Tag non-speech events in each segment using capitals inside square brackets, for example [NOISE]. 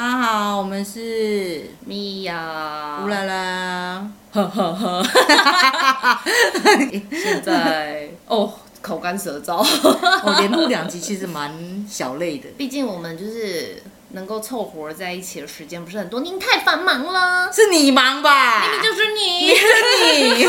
家好，我们是米娅乌，啦啦。呵呵呵，[LAUGHS] 现在哦，口干舌燥。我连录两集其实蛮小累的，[LAUGHS] 毕竟我们就是能够凑合在一起的时间不是很多，您太繁忙了，是你忙吧？明明就是你。[LAUGHS] 你是你，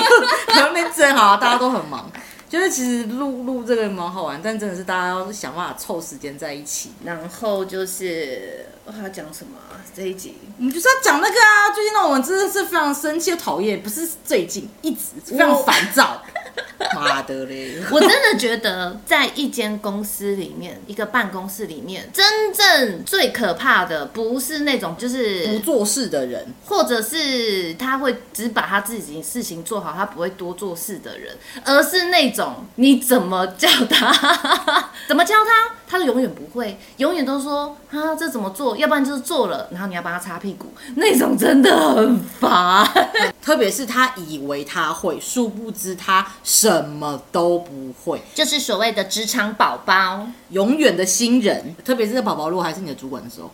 还没真好，大家都很忙。就是其实录录这个蛮好玩，但真的是大家要想办法凑时间在一起。然后就是我还要讲什么、这一集？我们就是要讲那个啊，最近让我们真的是非常生气又讨厌，不是最近一直非常烦躁。[LAUGHS] 妈的嘞！我真的觉得，在一间公司里面，一个办公室里面，真正最可怕的不是那种就是不做事的人，或者是他会只把他自己事情做好，他不会多做事的人，而是那种你怎么叫他，[LAUGHS] 怎么教他，他永远不会，永远都说啊这怎么做，要不然就是做了，然后你要帮他擦屁股，那种真的很烦。[LAUGHS] 特别是他以为他会，殊不知他什么都不会。就是所谓的职场宝宝，永远的新人，特别是在宝宝如果还是你的主管的时候。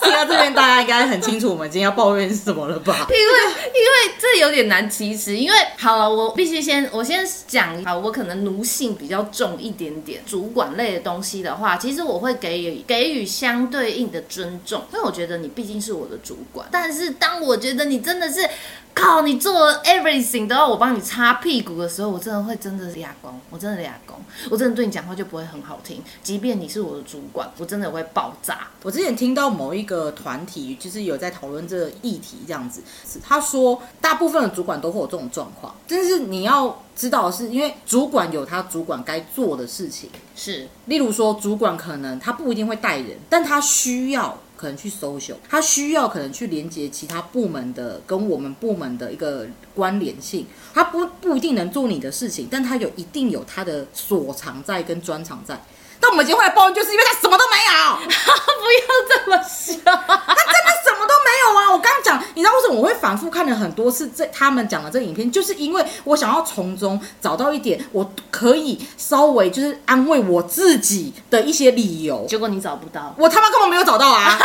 听到这边，大家应该很清楚我们今天要抱怨是什么了吧？[LAUGHS] 因为因为这有点难启齿，因为好了，我必须先我先讲好，我可能奴性比较重一点点，主管类的东西的话，其实我会给予给予相对应的尊重，因为我觉得你毕竟是我的主管。但是当我觉得你真的是靠你做 everything 都要我帮你擦屁股的时候，我真的会真的是哑光，我真的哑光，我真的对你讲话就不会很好听，即便你是我的主管，我真的会爆炸。我之前听到某一个团体，就是有在讨论这个议题，这样子，是他说大部分的主管都会有这种状况，但是你要知道的是，因为主管有他主管该做的事情，是例如说，主管可能他不一定会带人，但他需要可能去 social，他需要可能去连接其他部门的跟我们部门的一个关联性。他不不一定能做你的事情，但他有一定有他的所长在跟专长在。但我们今天会来抱怨，就是因为他什么都没有。[LAUGHS] 不要这么笑。他真的什么都没有啊！我刚刚讲，你知道为什么我会反复看了很多次这他们讲的这个影片，就是因为我想要从中找到一点我可以稍微就是安慰我自己的一些理由。结果你找不到。我他妈根本没有找到啊！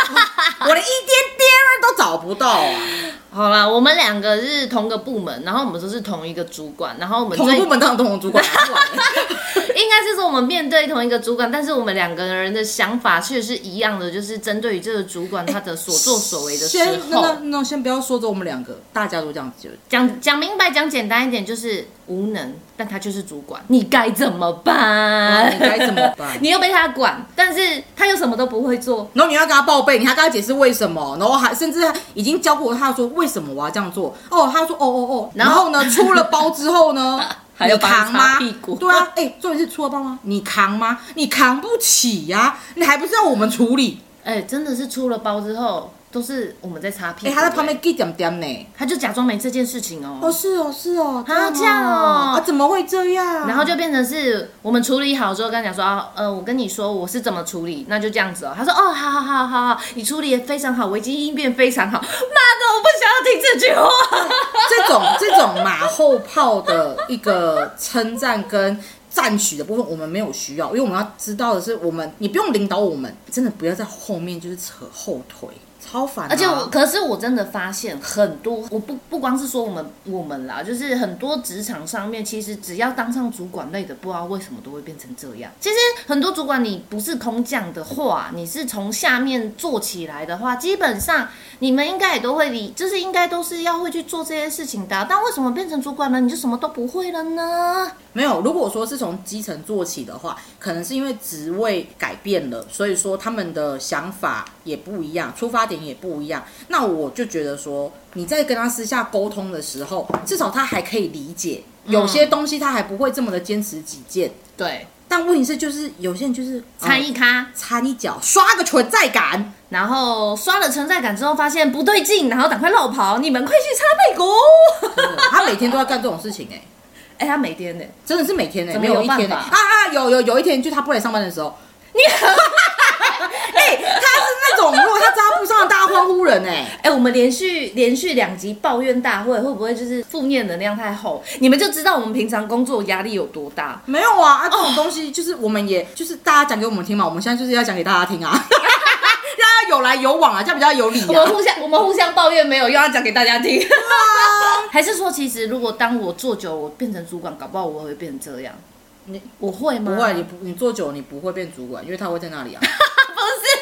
我连一点点都找不到啊！[LAUGHS] 好啦，我们两个是同个部门，然后我们都是同一个主管，然后我们最同个部门当然同个主管，[LAUGHS] 应该是说我们面对同一个主管，但是我们两个人的想法却是一样的，就是针对于这个主管他的所作所为的时候，那那先不要说着我们两个，大家都这样子。讲讲明白，讲简单一点，就是无能，但他就是主管，你该怎么办？你该怎么办你又被他管，但是他又什么都不会做，然后你要跟他报备，你还跟他解释为什么，然后还甚至已经教过他说为什么我要这样做。哦，他说哦哦哦，然后呢，[LAUGHS] 出了包之后呢，[LAUGHS] 还要扛吗屁股？对啊，哎、重点是出了包吗？你扛吗？你扛不起呀、你还不是要我们处理？哎、真的是出了包之后，都是我们在擦屁哎、股、他在旁边哎给点点呢。他就假装没这件事情哦。哦，是哦，是哦，啊这样哦啊，怎么会这样？然后就变成是我们处理好之后，跟他讲说，啊呃，我跟你说我是怎么处理，那就这样子哦。他说，哦，好好好好好，你处理的非常好，危机应变非常好。妈的，我不想要听这句话。[LAUGHS] 这种这种马后炮的一个称赞跟赞许的部分，我们没有需要，因为我们要知道的是，我们你不用领导我们，真的不要在后面就是扯后腿，超烦、啊。而且我，可是我真的发现很多，我不不光是说我们我们啦，就是很多职场上面，其实只要当上主管类的，不知道为什么都会变成这样。其实很多主管你不是空降的话，你是从下面做起来的话，基本上你们应该也都会理，就是应该都是要会去做这些事情的啊、但为什么变成主管了，你就什么都不会了呢？没有，如果说是从基层做起的话，可能是因为职位改变了，所以说他们的想法也不一样，出发点也不一样。那我就觉得说，你在跟他私下沟通的时候，至少他还可以理解，有些东西他还不会这么的坚持己见。对，但问题是，就是有些人就是参一咖，掺一脚，刷个存在感。然后刷了存在感之后，发现不对劲，然后赶快绕跑，你们快去擦屁股。他每天都要干这种事情、哎，哎，他每天呢？真的是每天呢、没有一天啊啊，有有有一天，就他不来上班的时候，你很 [LAUGHS] 哎、他是那种，如果他扎不上，大家欢呼人哎、哎、我们连续连续两集抱怨大会，会不会就是负面能量太厚？你们就知道我们平常工作压力有多大。没有啊，啊，这种东西就是我们也就是大家讲给我们听嘛，我们现在就是要讲给大家听啊，让大家有来有往啊，这样比较有理啊。我们互相我们互相抱怨没有又，要讲给大家听。[LAUGHS] 还是说，其实如果当我做久了，我变成主管，搞不好我会变成这样。你我会吗？不会，你不你做久了你不会变主管，因为他会在那里啊。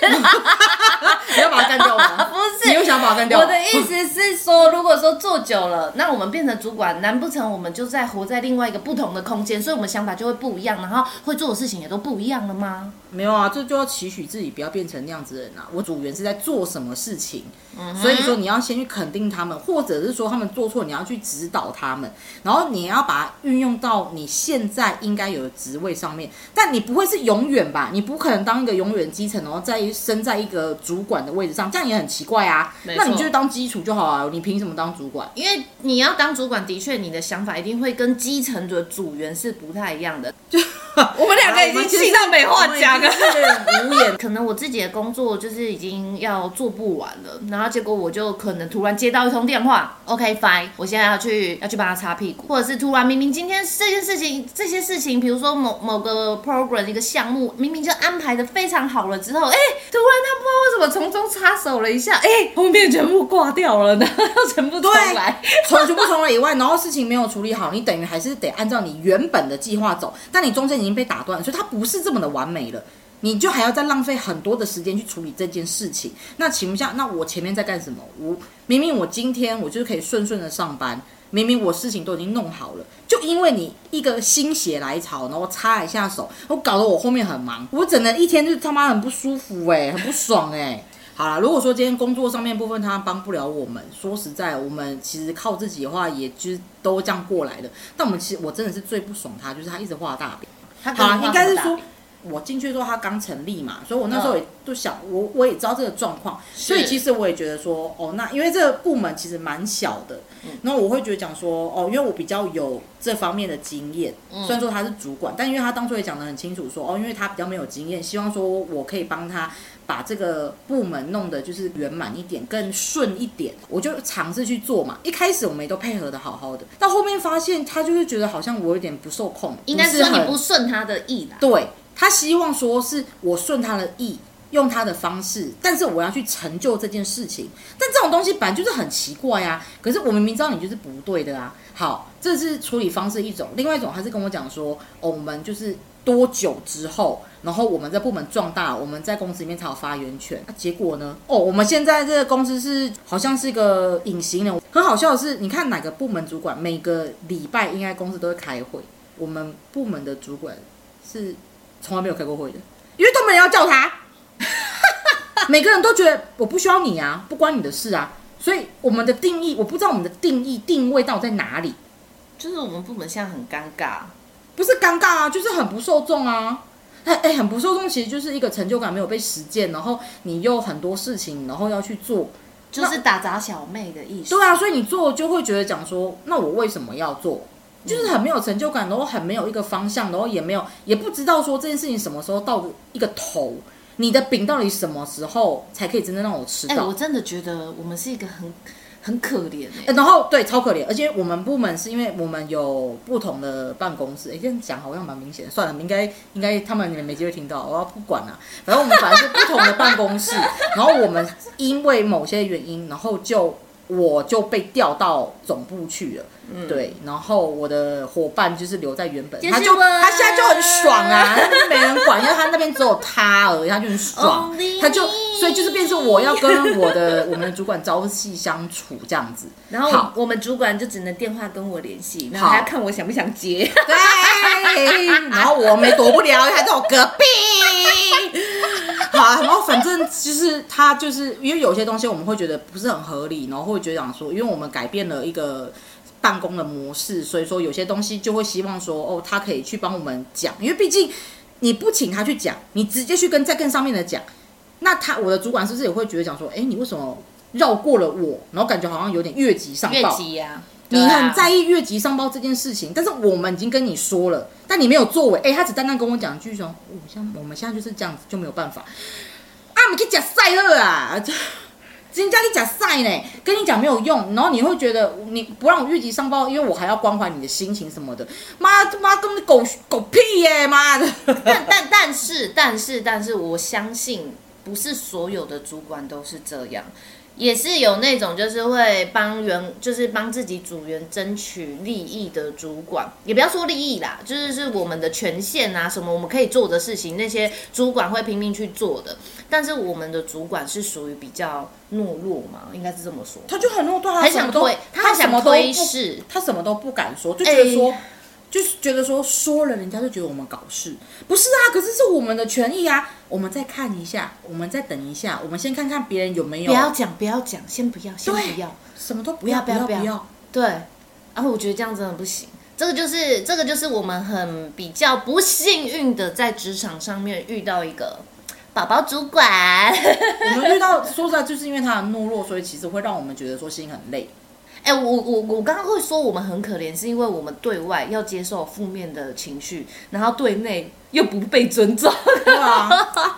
[LAUGHS] 你要把它干掉吗？[LAUGHS] 不是你又想把它干掉？我的意思是说，如果说做久了，那我们变成主管，难不成我们就在活在另外一个不同的空间，所以我们想法就会不一样，然后会做的事情也都不一样了吗？没有啊，这就要期许自己不要变成那样子的人啊。我组员是在做什么事情，嗯所以说你要先去肯定他们，或者是说他们做错，你要去指导他们，然后你要把它运用到你现在应该有的职位上面。但你不会是永远吧？你不可能当一个永远基层，然后再升在一个主管的位置上，这样也很奇怪啊。那你就当基础就好了，你凭什么当主管？因为你要当主管，的确你的想法一定会跟基层的组员是不太一样的。[LAUGHS] [LAUGHS] 我们两个已经气到没话讲了。了，无言。可能我自己的工作就是已经要做不完了，然后结果我就可能突然接到一通电话，OK fine，我现在要去要去帮他擦屁股，或者是突然明明今天这件事情这些事情，比如说某某个 program 一个项目，明明就安排的非常好了之后，哎，突然他不知道为什么从中插手了一下，哎，后面全部挂掉了，然后要全部重来。从全部重来以外，然后事情没有处理好，你等于还是得按照你原本的计划走，但你中间已经被打断，所以它不是这么的完美了。你就还要再浪费很多的时间去处理这件事情。那请问下，那我前面在干什么？我明明我今天我就是可以顺顺的上班，明明我事情都已经弄好了，就因为你一个心血来潮，然后擦一下手，我搞得我后面很忙，我整的一天就他妈很不舒服哎、很不爽哎、好啦，如果说今天工作上面部分他帮不了我们，说实在，我们其实靠自己的话，也就是都这样过来的。但我们其实我真的是最不爽他，就是他一直画大饼。他好啦，应该是说跟我进去的时候他刚成立嘛，所以我那时候也就想，我我也知道这个状况，所以其实我也觉得说，哦，那因为这个部门其实蛮小的，然后我会觉得讲说，哦，因为我比较有这方面的经验，虽然说他是主管，但因为他当初也讲得很清楚说，哦，因为他比较没有经验，希望说我可以帮他。把这个部门弄得就是圆满一点，更顺一点，我就尝试去做嘛。一开始我们也都配合的好好的，到后面发现他就是觉得好像我有点不受控，应该是说你不顺他的意啦。对他希望说是我顺他的意，用他的方式，但是我要去成就这件事情。但这种东西本来就是很奇怪啊。可是我明明知道你就是不对的啊。好，这是处理方式一种，另外一种他是跟我讲说，哦，我们就是多久之后，然后我们在部门壮大，我们在公司里面才有发言权。啊、结果呢？哦，我们现在这个公司是好像是一个隐形人。很好笑的是，你看哪个部门主管每个礼拜应该公司都会开会，我们部门的主管是从来没有开过会的，因为都没人要叫他。[LAUGHS] 每个人都觉得我不需要你啊，不关你的事啊。所以我们的定义，我不知道我们的定义定位到底在哪里，就是我们部门现在很尴尬，不是尴尬啊，就是很不受众啊。哎哎，很不受众，其实就是一个成就感没有被实践，然后你又很多事情，然后要去做，就是打杂小妹的意思。对啊，所以你做就会觉得讲说，那我为什么要做？就是很没有成就感，然后很没有一个方向，然后也没有也不知道说这件事情什么时候到一个头，你的饼到底什么时候才可以真正让我吃哎、到？我真的觉得我们是一个很很可怜哎、欸然后对，超可怜，而且我们部门是因为我们有不同的办公室，哎、这样讲好像蛮明显的。算了，应该应该他们没机会听到，我要不管了。反正我们反正是不同的办公室，然后我们因为某些原因，然后就我就被调到总部去了。对，然后我的伙伴就是留在原本，他就他现在就很爽啊，没人管，因为他那边只有他而已，他就很爽他就所以就是变成我要跟我的我们的主管朝夕相处这样子。然后我们主管就只能电话跟我联系，然后还要看我想不想接。对，然后我没躲不了，他在我隔壁。[LAUGHS] 好啊，然后反正就是他就是因为有些东西我们会觉得不是很合理，然后会觉得讲说，因为我们改变了一个办公的模式，所以说有些东西就会希望说，哦，他可以去帮我们讲，因为毕竟你不请他去讲，你直接去跟再更上面的讲，那他我的主管是不是也会觉得讲说，哎，你为什么绕过了我，然后感觉好像有点越级上报？你很在意越级上报这件事情，但是我们已经跟你说了，但你没有作为。哎、他只单单跟我讲一句说，我现在我们现在就是这样子，就没有办法。啊，们去讲赛乐啊！人家你讲赛呢，跟你讲没有用，然后你会觉得你不让我越级上报，因为我还要关怀你的心情什么的。妈他妈根本狗狗屁耶！妈的！但但但是但是但是，我相信不是所有的主管都是这样。也是有那种就是会帮员，就是帮自己组员争取利益的主管，也不要说利益啦，就是是我们的权限啊，什么我们可以做的事情，那些主管会拼命去做的。但是我们的主管是属于比较懦弱嘛，应该是这么说。他就很懦弱，他很想推，他想推事，他什么都不敢说，就觉得说。就是觉得说说了，人家就觉得我们搞事，不是啊？可是是我们的权益啊！我们再看一下，我们再等一下，我们先看看别人有没有。不要讲，不要讲，先不要，先不要，什么都不要，不要，不要。对，然后我觉得这样真的不行。这个就是，这个就是我们很比较不幸运的，在职场上面遇到一个宝宝主管。[LAUGHS] 我们遇到，说实在，就是因为他的懦弱，所以其实会让我们觉得说心很累。哎，我我我刚刚会说我们很可怜，是因为我们对外要接受负面的情绪，然后对内又不被尊重，[LAUGHS] 啊。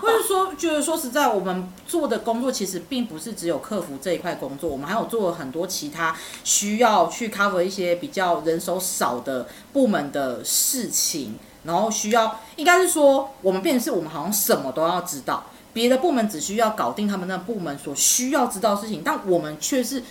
或者说，就是说实在，我们做的工作其实并不是只有客服这一块工作，我们还有做了很多其他需要去 cover 一些比较人手少的部门的事情，然后需要应该是说，我们变成是我们好像什么都要知道，别的部门只需要搞定他们那部门所需要知道的事情，但我们却是。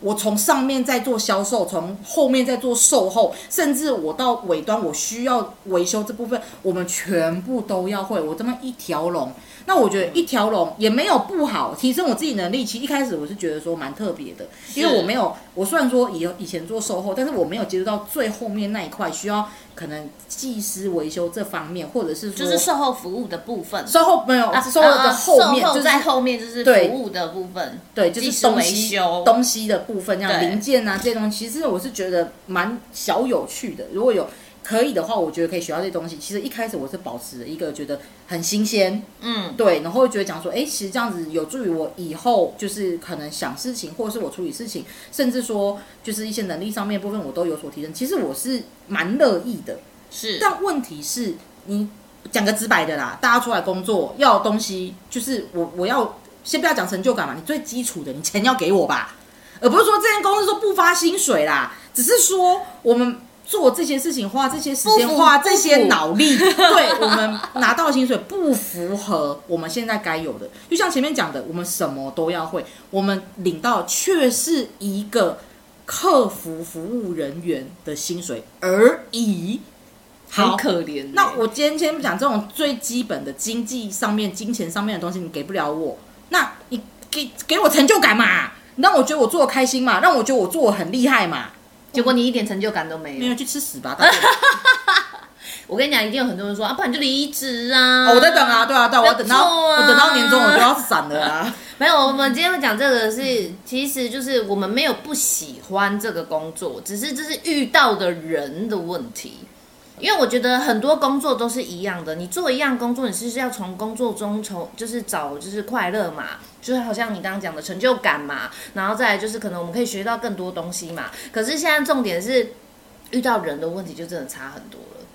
我从上面在做销售，从后面在做售后，甚至我到尾端我需要维修这部分，我们全部都要会。我这么一条龙。那我觉得一条龙也没有不好，提升我自己能力。其实一开始我是觉得说蛮特别的，因为我没有，我虽然说以以前做售后，但是我没有接触到最后面那一块，需要可能技师维修这方面，或者是就是售后服务的部分。售后没有，售后的后面就是在后面就是服务的部分，对，就是东西东西的部分，像零件啊这些东西，其实我是觉得蛮小有趣的。如果有。可以的话，我觉得可以学到这些东西。其实一开始我是保持一个觉得很新鲜，嗯，对，然后觉得讲说，哎，其实这样子有助于我以后就是可能想事情，或者是我处理事情，甚至说就是一些能力上面部分，我都有所提升。其实我是蛮乐意的，是。但问题是，你讲个直白的啦，大家出来工作要东西，就是我我要先不要讲成就感嘛，你最基础的，你钱要给我吧，而不是说这间公司说不发薪水啦，只是说我们。做这些事情，花这些时间，花这些脑力，对我们拿到薪水不符合我们现在该有的。就像前面讲的，我们什么都要会，我们领到却是一个客服服务人员的薪水而已，好可怜。那我今天先不讲这种最基本的经济上面、金钱上面的东西，你给不了我，那你给给我成就感嘛？让我觉得我做的开心嘛？让我觉得我做的很厉害嘛？结果你一点成就感都没有，没有去吃屎吧！[LAUGHS] 我跟你讲，一定有很多人说啊，不然就离职啊！我在等啊，对啊，对，我等到我等到年终我就要散了啊！[LAUGHS] 没有，我们今天会讲这个是，其实就是我们没有不喜欢这个工作，只是这是遇到的人的问题。因为我觉得很多工作都是一样的，你做一样工作，你是要从工作中从就是找就是快乐嘛，就是好像你刚刚讲的成就感嘛，然后再来就是可能我们可以学到更多东西嘛。可是现在重点是遇到人的问题就真的差很多了。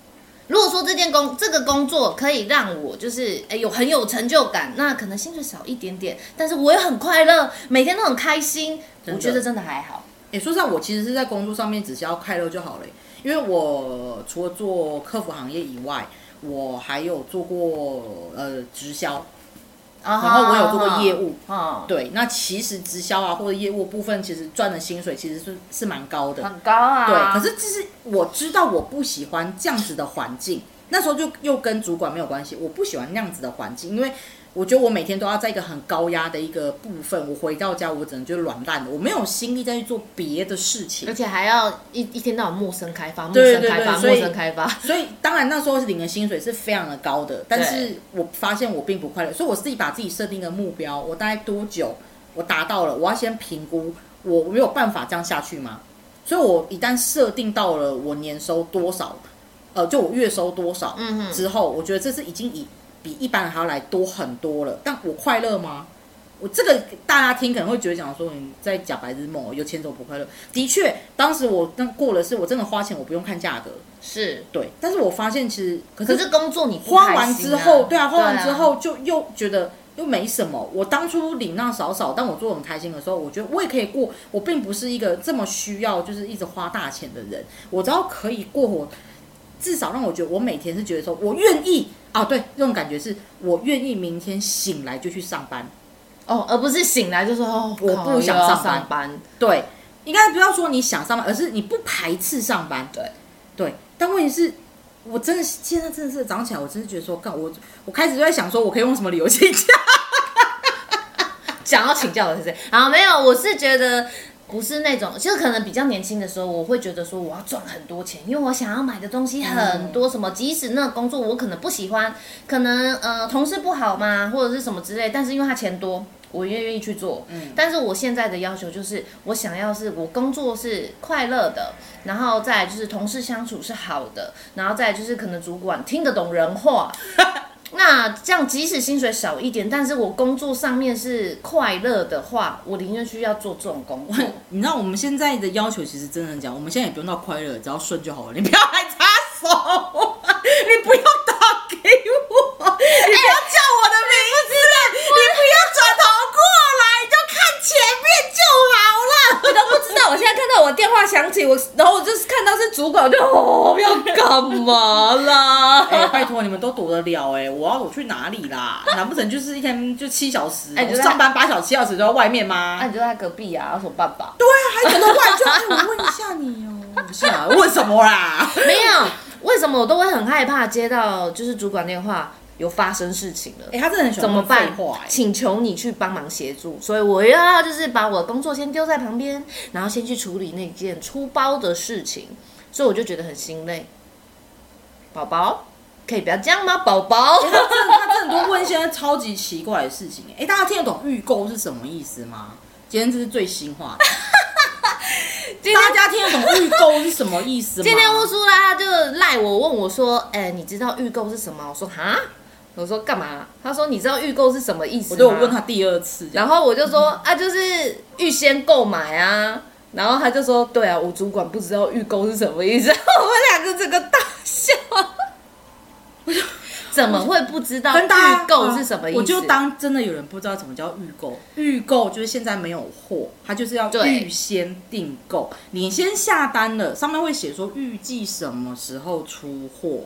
如果说这件工这个工作可以让我就是哎有很有成就感，那可能薪水少一点点，但是我也很快乐，每天都很开心，我觉得真的还好。哎，说实话，我其实是在工作上面只需要快乐就好了。因为我除了做客服行业以外，我还有做过呃直销，然后我有做过业务。对，那其实直销啊或者业务部分，其实赚的薪水其实是是蛮高的，很高啊。对，可是其实我知道我不喜欢这样子的环境，那时候就又跟主管没有关系，我不喜欢那样子的环境，因为。我觉得我每天都要在一个很高压的一个部分，我回到家我只能就软烂的，我没有心力再去做别的事情，而且还要一一天到晚陌生开发，陌生开发，陌生开发。所以当然那时候是领的薪水是非常的高的，但是我发现我并不快乐，所以我自己把自己设定的目标，我大概多久我达到了，我要先评估我没有办法这样下去吗？所以我一旦设定到了我年收多少，呃，就我月收多少嗯之后，我觉得这是已经以。比一般人还要来多很多了，但我快乐吗？我这个大家听可能会觉得讲说你在假白日梦哦，有钱怎么不快乐？的确，当时我那过了是我真的花钱，我不用看价格，是，对。但是我发现其实可是工作你不花完之后，对啊，花完之后就又觉得又没什么。我当初领那少少，但我做得很开心的时候，我觉得我也可以过。我并不是一个这么需要就是一直花大钱的人，我只要可以过我，至少让我觉得我每天是觉得说我愿意啊，对，这种感觉是我愿意明天醒来就去上班。哦，而不是醒来就说哦，我不想上班上班，对，应该不要说你想上班，而是你不排斥上班。对对，但问题是。我真的现在真的是早上起来，我真的觉得说，干我我开始就在想说，我可以用什么理由请假？[LAUGHS] 想要请教的是谁？好没有，我是觉得不是那种，就是可能比较年轻的时候，我会觉得说我要赚很多钱，因为我想要买的东西很多，什么即使那个工作我可能不喜欢，可能呃同事不好嘛，或者是什么之类，但是因为他钱多。我愿意去做，嗯，但是我现在的要求就是，我想要是我工作是快乐的，然后再来就是同事相处是好的，然后再来就是可能主管听得懂人话，[LAUGHS] 那这样即使薪水少一点，但是我工作上面是快乐的话，我宁愿去要做这种工作。你知道我们现在的要求其实真的讲，我们现在也不用到快乐，只要顺就好了。你不要来插手，你不要打给我，你不要叫我的名字，你不要转头过来，你就看前面就好了。我都不知道，我现在看到我电话响起，我然后我就是看到是主管，我就哦要干嘛啦？[LAUGHS] 哎、拜托你们都躲得了哎、我要我去哪里啦？难不成就是一天就七小时，我哎就是上班八小时七小时都在外面吗？啊，你就在隔壁啊，有什么办法？对啊，还等到外就哎，我问一下你哦，不是啊，问什么啦？[LAUGHS] 没有，为什么我都会很害怕接到就是主管电话有发生事情了？哎、他真的很喜欢怎么办？请求你去帮忙协助，所以我又要就是把我的工作先丢在旁边，然后先去处理那件出包的事情，所以我就觉得很心累。宝宝，可以不要这样吗？宝宝，他他真的都问一些超级奇怪的事情哎、大家听得懂预购是什么意思吗？今天这是最新话，[LAUGHS] 大家听得懂预购是什么意思吗？今天乌苏拉就赖我问我说：“哎、你知道预购是什么？”我说：“哈。”我说：“干嘛？”他说：“你知道预购是什么意思吗？”我都有问他第二次，然后我就说：“啊，就是预先购买啊。”然后他就说：“对啊，我主管不知道预购是什么意思。[LAUGHS] ”我们两个整个大笑。怎么会不知道跟大家预购是什么意思？我就当真的有人不知道什么叫预购，预购就是现在没有货，他就是要对预先订购，你先下单了，上面会写说预计什么时候出货，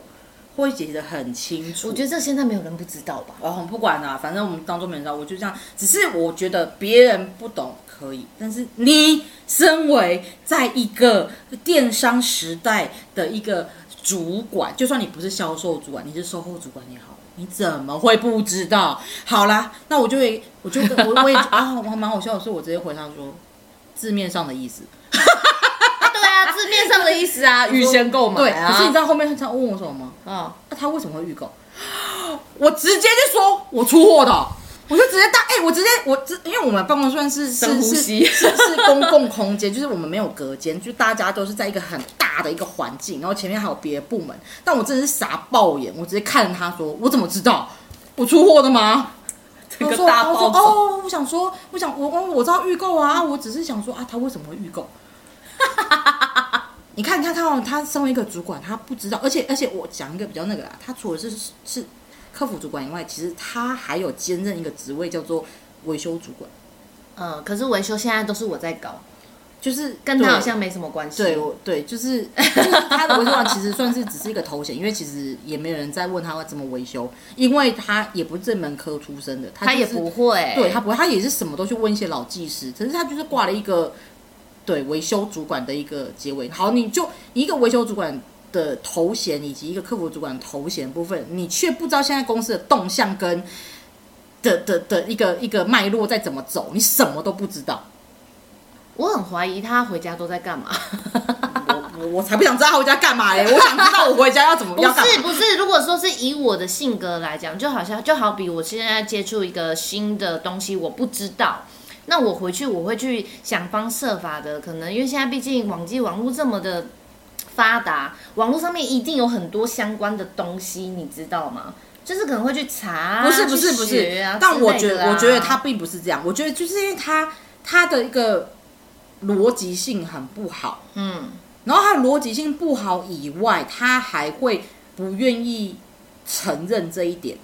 会写的很清楚。我觉得这现在没有人不知道吧？哦，不管啦、反正我们当做没人知道，我就这样。只是我觉得别人不懂可以，但是你身为在一个电商时代的一个主管，就算你不是销售主管，你是售后主管也好，你怎么会不知道？好啦，那我就会，我就跟我我也啊，我还蛮好笑的，所以我直接回他说字面上的意思。字面上的意思啊，[LAUGHS] 预先购买对，啊。可是你知道后面他问我什么吗？啊，那他为什么会预购？我直接就说我出货的，我就直接大哎、我直接我直，因为我们办公室算是深是是呼吸是是公共空间，就是我们没有隔间，就大家都是在一个很大的一个环境，然后前面还有别的部门。但我真的是傻爆眼，我直接看着他说：“我怎么知道我出货的吗？”这个大暴走。哦，我想说，我想我我我知道预购啊，我只是想说啊，他为什么会预购？[LAUGHS] 你看，他看，看哦，他身为一个主管，他不知道，而且而且我讲一个比较那个啦，他除了是是客服主管以外，其实他还有兼任一个职位叫做维修主管，嗯，可是维修现在都是我在搞，就是跟他好像没什么关系。对，我对，就是 [LAUGHS] 就是他的维修官其实算是只是一个头衔，因为其实也没有人在问他要怎么维修，因为他也不是这门科出身的，他、他也就是不会。对他不会，他也是什么都去问一些老技师，可是他就是挂了一个对维修主管的一个结尾。好，你就一个维修主管的头衔以及一个客服主管的头衔部分，你却不知道现在公司的动向跟的的的一个一个脉络在怎么走，你什么都不知道。我很怀疑他回家都在干嘛。[LAUGHS] 我我我才不想知道他回家干嘛嘞！我想知道我回家要怎么不要干嘛。是不是，如果说是以我的性格来讲，就好像就好比我现在接触一个新的东西，我不知道。那我回去我会去想方设法的，可能因为现在毕竟网际网络这么的发达，网络上面一定有很多相关的东西，你知道吗？就是可能会去查啊，不是不是不是啊，但我觉得我觉得他并不是这样，我觉得就是因为他他的一个逻辑性很不好，嗯，然后他的逻辑性不好以外，他还会不愿意承认这一点。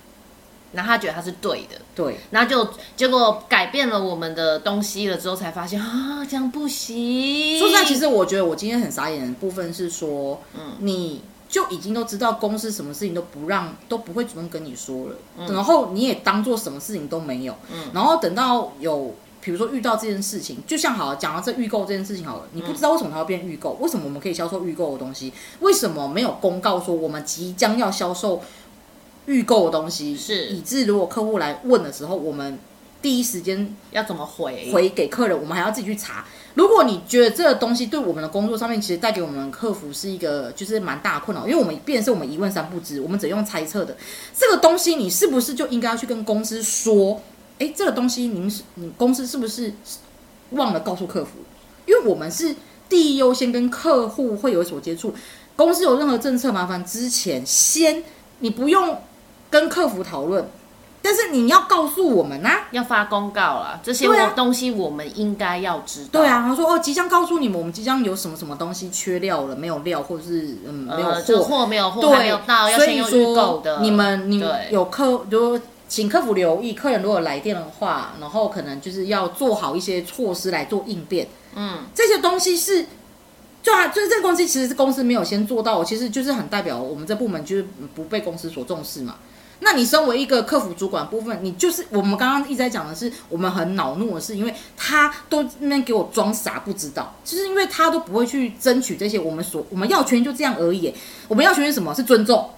然后他觉得他是对的，对，然后就结果改变了我们的东西了之后，才发现啊，这样不行。说实在，其实我觉得我今天很傻眼的部分是说，嗯，你就已经都知道公司什么事情都不让，都不会主动跟你说了，然后你也当做什么事情都没有，嗯，然后等到有。比如说遇到这件事情，就像好了，讲到这预购这件事情好了，你不知道为什么它要变预购，为什么我们可以销售预购的东西，为什么没有公告说我们即将要销售预购的东西，是以致如果客户来问的时候，我们第一时间要怎么回？回给客人，我们还要自己去查。如果你觉得这个东西对我们的工作上面，其实带给我们客服是一个就是蛮大的困扰，因为我们变是我们一问三不知，我们只用猜测的。这个东西你是不是就应该要去跟公司说？哎，这个东西您是你公司是不是忘了告诉客服？因为我们是第一优先跟客户会有所接触，公司有任何政策麻烦之前，先你不用跟客服讨论，但是你要告诉我们啊。要发公告了，这些对啊东西我们应该要知道。对，啊，他说哦，即将告诉你们，我们即将有什么什么东西缺料了，没有料，或者是嗯没有呃，就货，货没有货还没有到，要所以先用预购说的。你们你对有客就请客服留意，客人如果来电的话，然后可能就是要做好一些措施来做应变。嗯，这些东西是，就啊，就是这个东西其实是公司没有先做到，其实就是很代表我们这部门就是不被公司所重视嘛。那你身为一个客服主管部分，你就是我们刚刚一直在讲的是，我们很恼怒的是，因为他都那边给我装傻不知道，就是因为他都不会去争取这些我们所我们要权就这样而已。我们要权是什么？是尊重。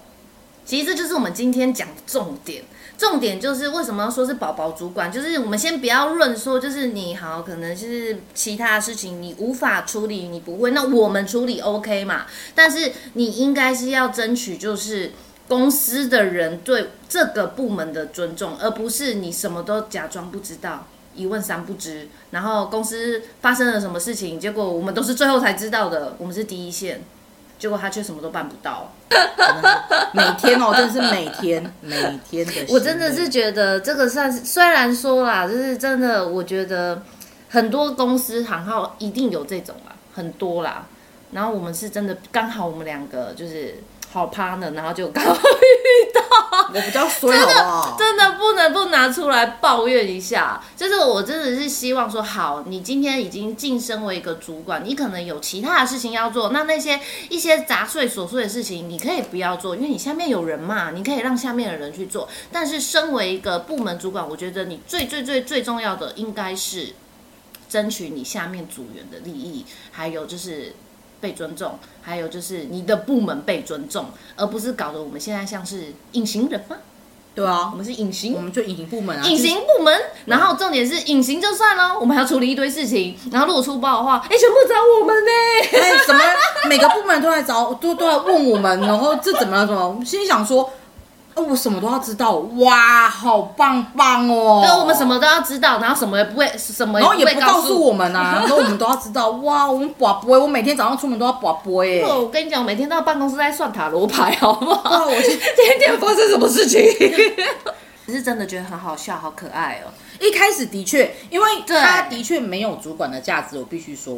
其实这就是我们今天讲的重点。重点就是为什么要说是宝宝主管，就是我们先不要论说，就是你好，可能是其他的事情你无法处理，你不会，那我们处理 OK 嘛？但是你应该是要争取就是公司的人对这个部门的尊重，而不是你什么都假装不知道。一问三不知，然后公司发生了什么事情，结果我们都是最后才知道的，我们是第一线，结果他却什么都办不到。每天哦，真的是每天每天的。我真的是觉得这个算是，虽然说啦，就是真的，我觉得很多公司行号一定有这种啦，很多啦。然后我们是真的刚好我们两个就是好 partner，然后就刚好遇到，我比较衰，好不好？真的不能不拿出来抱怨一下。就是我真的是希望说，好，你今天已经晋升为一个主管，你可能有其他的事情要做，那那些一些杂碎琐碎的事情，你可以不要做，因为你下面有人嘛，你可以让下面的人去做。但是身为一个部门主管，我觉得你最最最最重要的应该是争取你下面组员的利益，还有就是。被尊重，还有就是你的部门被尊重，而不是搞得我们现在像是隐形人吗？对啊我，们是隐形我们就隐形部门啊，隐形部门，然后重点是隐形就算了，我们还要处理一堆事情，然后如果出包的话，哎，全部找我们呢。哎，怎么 [LAUGHS] 每个部门都来找，都都来问我们，然后这怎么了？怎么？我心里想说，哦，我什么都要知道，哇，好棒棒哦！对，我们什么都要知道，然后什么也不会，什么然后也会不告诉我们啊，[LAUGHS] 然后我们都要知道，哇，我们拔杯，我每天早上出门都要拔杯耶。我跟你讲，我每天到办公室在算塔罗牌，好不好？哇，我其实 [LAUGHS] 天天发生什么事情？[LAUGHS] 只是真的觉得很好笑，好可爱哦。一开始的确，因为对他的确没有主管的价值，我必须说，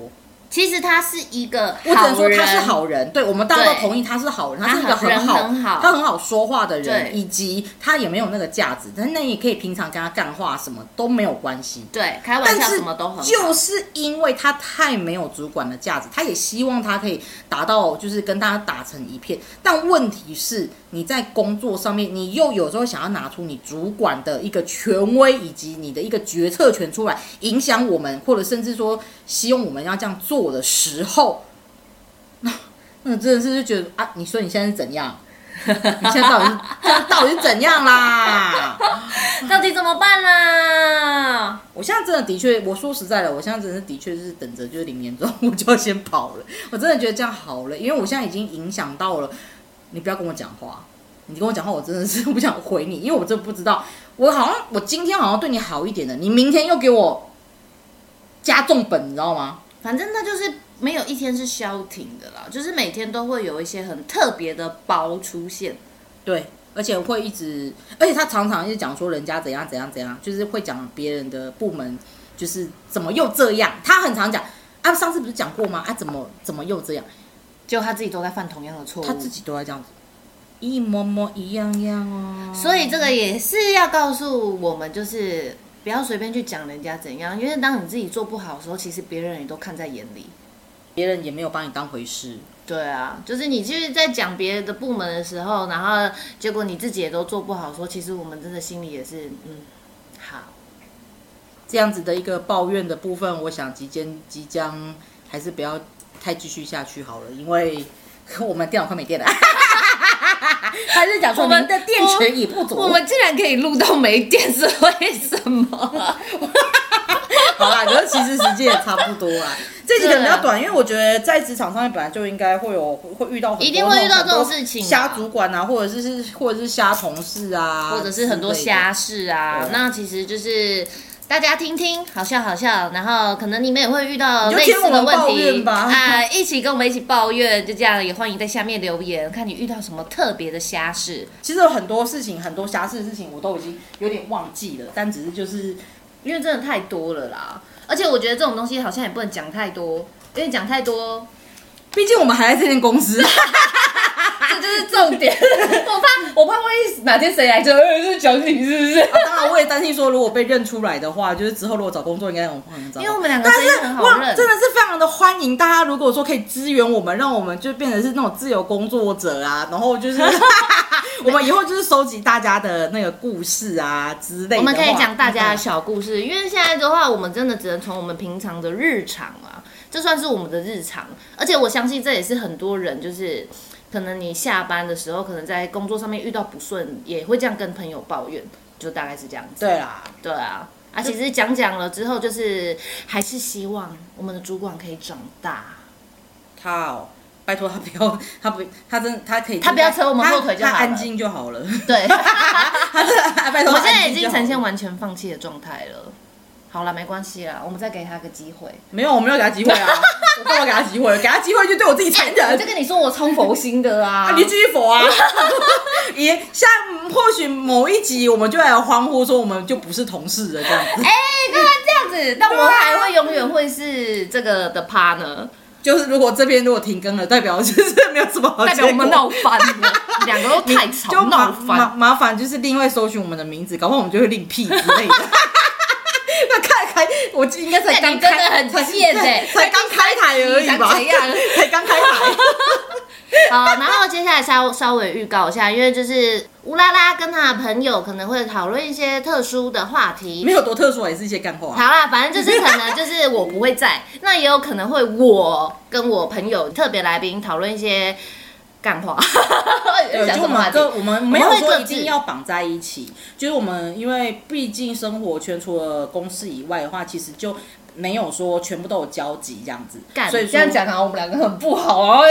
其实他是一个我只能说他是好人，对我们大家都同意他是好人，他是一个很好，很好他很好说话的人，以及他也没有那个架子，但是那你也可以平常跟他干话，什么都没有关系。对，开玩笑什么都很好。就是因为他太没有主管的架子，他也希望他可以达到，就是跟大家打成一片。但问题是，你在工作上面，你又有时候想要拿出你主管的一个权威以及你的一个决策权出来，影响我们，或者甚至说希望我们要这样做我的时候，那那真的是就觉得啊，你说你现在是怎样？你现在到底是现在到底是怎样啦？[LAUGHS] 到底怎么办啦？我现在真的的确，我说实在的，我现在真的的确是等着就是领年终我就要先跑了。我真的觉得这样好了，因为我现在已经影响到了。你不要跟我讲话，你跟我讲话，我真的是 [LAUGHS] 不想回你，因为我真的不知道。我好像我今天好像对你好一点的，你明天又给我加重本，你知道吗？反正那就是没有一天是消停的啦，就是每天都会有一些很特别的包出现。对，而且会一直，而且他常常就讲说人家怎样怎样怎样，就是会讲别人的部门就是怎么又这样，他很常讲啊，上次不是讲过吗？啊，怎么怎么又这样？就他自己都在犯同样的错误，他自己都在这样子，一模模一样样哦。所以这个也是要告诉我们，就是不要随便去讲人家怎样，因为当你自己做不好的时候，其实别人也都看在眼里。别人也没有把你当回事。对啊，就是你就是在讲别人的部门的时候，然后结果你自己也都做不好，说其实我们真的心里也是嗯好。这样子的一个抱怨的部分，我想即将即将还是不要太继续下去好了，因为 [LAUGHS] 我们电脑快没电了。还是讲说我们的电池已不足。我们竟然可以录到没电，是为什么？[LAUGHS] 好啦，可是其实时间也差不多啦。这几个比较短，因为我觉得在职场上面本来就应该会有会遇到，一定会遇到这种事情，瞎主管啊，或者是是或者是瞎同事啊，或者是很多瞎事啊。那其实就是大家听听，好笑好笑，然后可能你们也会遇到类似的问题啊，[LAUGHS] 一起跟我们一起抱怨，就这样也欢迎在下面留言，看你遇到什么特别的瞎事。其实有很多事情，很多瞎事的事情我都已经有点忘记了，但只是就是因为真的太多了啦。而且我觉得这种东西好像也不能讲太多，因为讲太多，毕竟我们还在这间公司，[LAUGHS] 这就是重点。[LAUGHS] 我怕，我怕万一哪天谁来就就讲你是不是？当然，我也担心说，如果被认出来的话，就是之后如果找工作应该很慌张。因为我们两个真的很好认，真的是非常的欢迎大家。如果说可以支援我们，让我们就变成是那种自由工作者啊，然后就是。[LAUGHS] 我们以后就是收集大家的那个故事啊之类的。我们可以讲大家的小故事，因为现在的话，我们真的只能从我们平常的日常啊，这算是我们的日常。而且我相信这也是很多人，就是可能你下班的时候，可能在工作上面遇到不顺，也会这样跟朋友抱怨，就大概是这样子。对啦，对啊，啊，其实讲讲了之后，就是还是希望我们的主管可以长大。好。拜托他不要，[LAUGHS] 他不，他真他可以，他不要扯我们后腿就好他安静就好了。对，[LAUGHS] 他是拜托。我现在已经呈现完全放弃的状态了。好了，没关系啦，我们再给他个机会。没有，我没有给他机会啊！[LAUGHS] 我干嘛给他机会？给他机会就对我自己残忍。我就跟你说，我超佛心的 [LAUGHS] 啊！你继续佛啊！[LAUGHS] 也像或许某一集，我们就来欢呼说，我们就不是同事了这样子。哎，干嘛这样子？但我还会永远会是这个的 partner。就是如果这边如果停更了，代表就是没有什么好代表我们闹翻了，两个都太吵，就麻麻麻烦，就是另外搜寻我们的名字，搞不好我们就会另辟之类的。[LAUGHS] 那看开，我应该才刚开，很贱哎，才刚开台而已吧？[LAUGHS] 才 [LAUGHS] 刚开台。好，然后接下来稍稍微预告一下，因为就是乌拉拉跟他的朋友可能会讨论一些特殊的话题，没有多特殊，也是一些干话。好啦，反正就是可能就是我不会在，那也有可能会我跟我朋友特别来宾讨论一些干话。讲 [LAUGHS] 什么？就我们没有说一定要绑在一起，就是我们因为毕竟生活圈除了公司以外的话，其实就。没有说全部都有交集这样子，所以这样讲啊，我们两个很不好啊。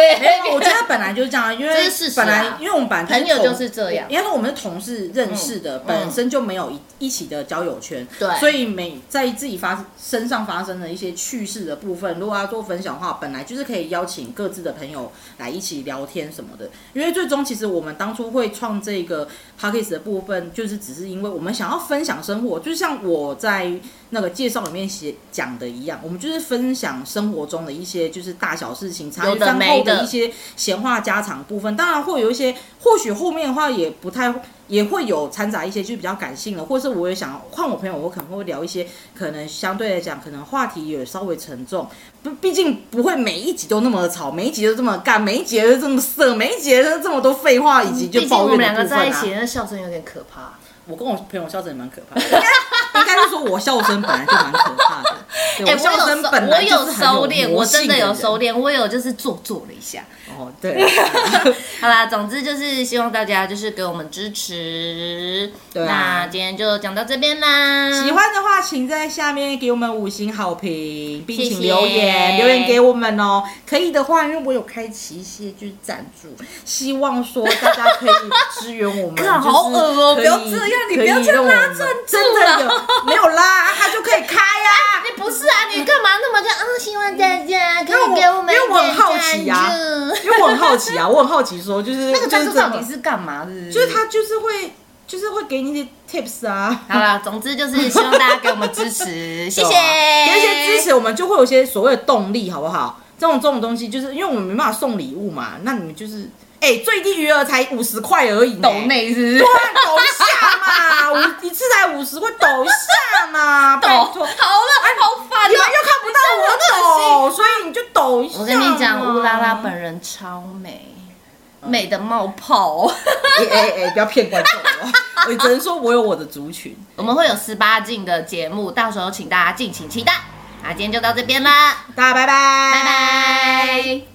我觉得本来就是这样，因为本来因为我们本来朋友就是这样，因为说我们是同事认识的，本身就没有一一起的交友圈，对，所以每在自己发身上发生的一些趣事的部分，如果要做分享的话，本来就是可以邀请各自的朋友来一起聊天什么的。因为最终其实我们当初会创这个 p a c k a g e 的部分，就是只是因为我们想要分享生活，就像我在那个介绍里面写讲。的一样，我们就是分享生活中的一些就是大小事情，茶余饭后的一些闲话家常部分。当然会有一些，或许后面的话也不太，也会有掺杂一些就是比较感性的，或是我也想换我朋友，我可能会聊一些可能相对来讲可能话题也稍微沉重。不，毕竟不会每一集都那么吵，每一集都这么干，每一集都这么色，每一集都这么多废话以及就抱怨的部分啊。我们两个在一起，那笑声有点可怕。我跟我朋友笑声也蛮可怕的，[LAUGHS] 应该是说我笑声本来就蛮可怕的。[LAUGHS] 我，笑声本来就是收敛，我真的有收敛，我有就是做做了一下。哦，对。[LAUGHS] 好啦，总之就是希望大家就是给我们支持。对那今天就讲到这边啦。喜欢的话，请在下面给我们五星好评，并请留言留言给我们哦。可以的话，因为我有开启一些就是赞助，希望说大家可以支援我们。[LAUGHS] 好恶哦！不要这样，你不要去拉赞助了。没有拉，他就可以开呀。你不是啊？你干嘛那么这样？啊？希望大家可以给我们因为我很好奇呀，因为我很好奇。啊，我很好奇说，就是 [LAUGHS] 那个赞助到底是是干嘛？的？就是他就是会就是会给你一些 tips 啊。好了，总之就是希望大家给我们支持，[LAUGHS] 谢谢，给一些支持，我们就会有一些所谓的动力，好不好？这种这种东西，就是因为我们没办法送礼物嘛，那你们就是，哎、最低余额才五十块而已呢，抖内是不是对？啊，抖一下嘛，五一次才五十块，抖一下嘛，抖，拜好托。了，好烦你们哦。又看不到我抖，所以你就抖一下。我跟你讲，乌拉拉本人超美，美的冒泡。哎哎哎，不要骗观众哦！我只能说我有我的族群。[LAUGHS] 我们会有十八禁的节目，到时候请大家敬请期待。那今天就到这边啦。大家拜拜拜拜。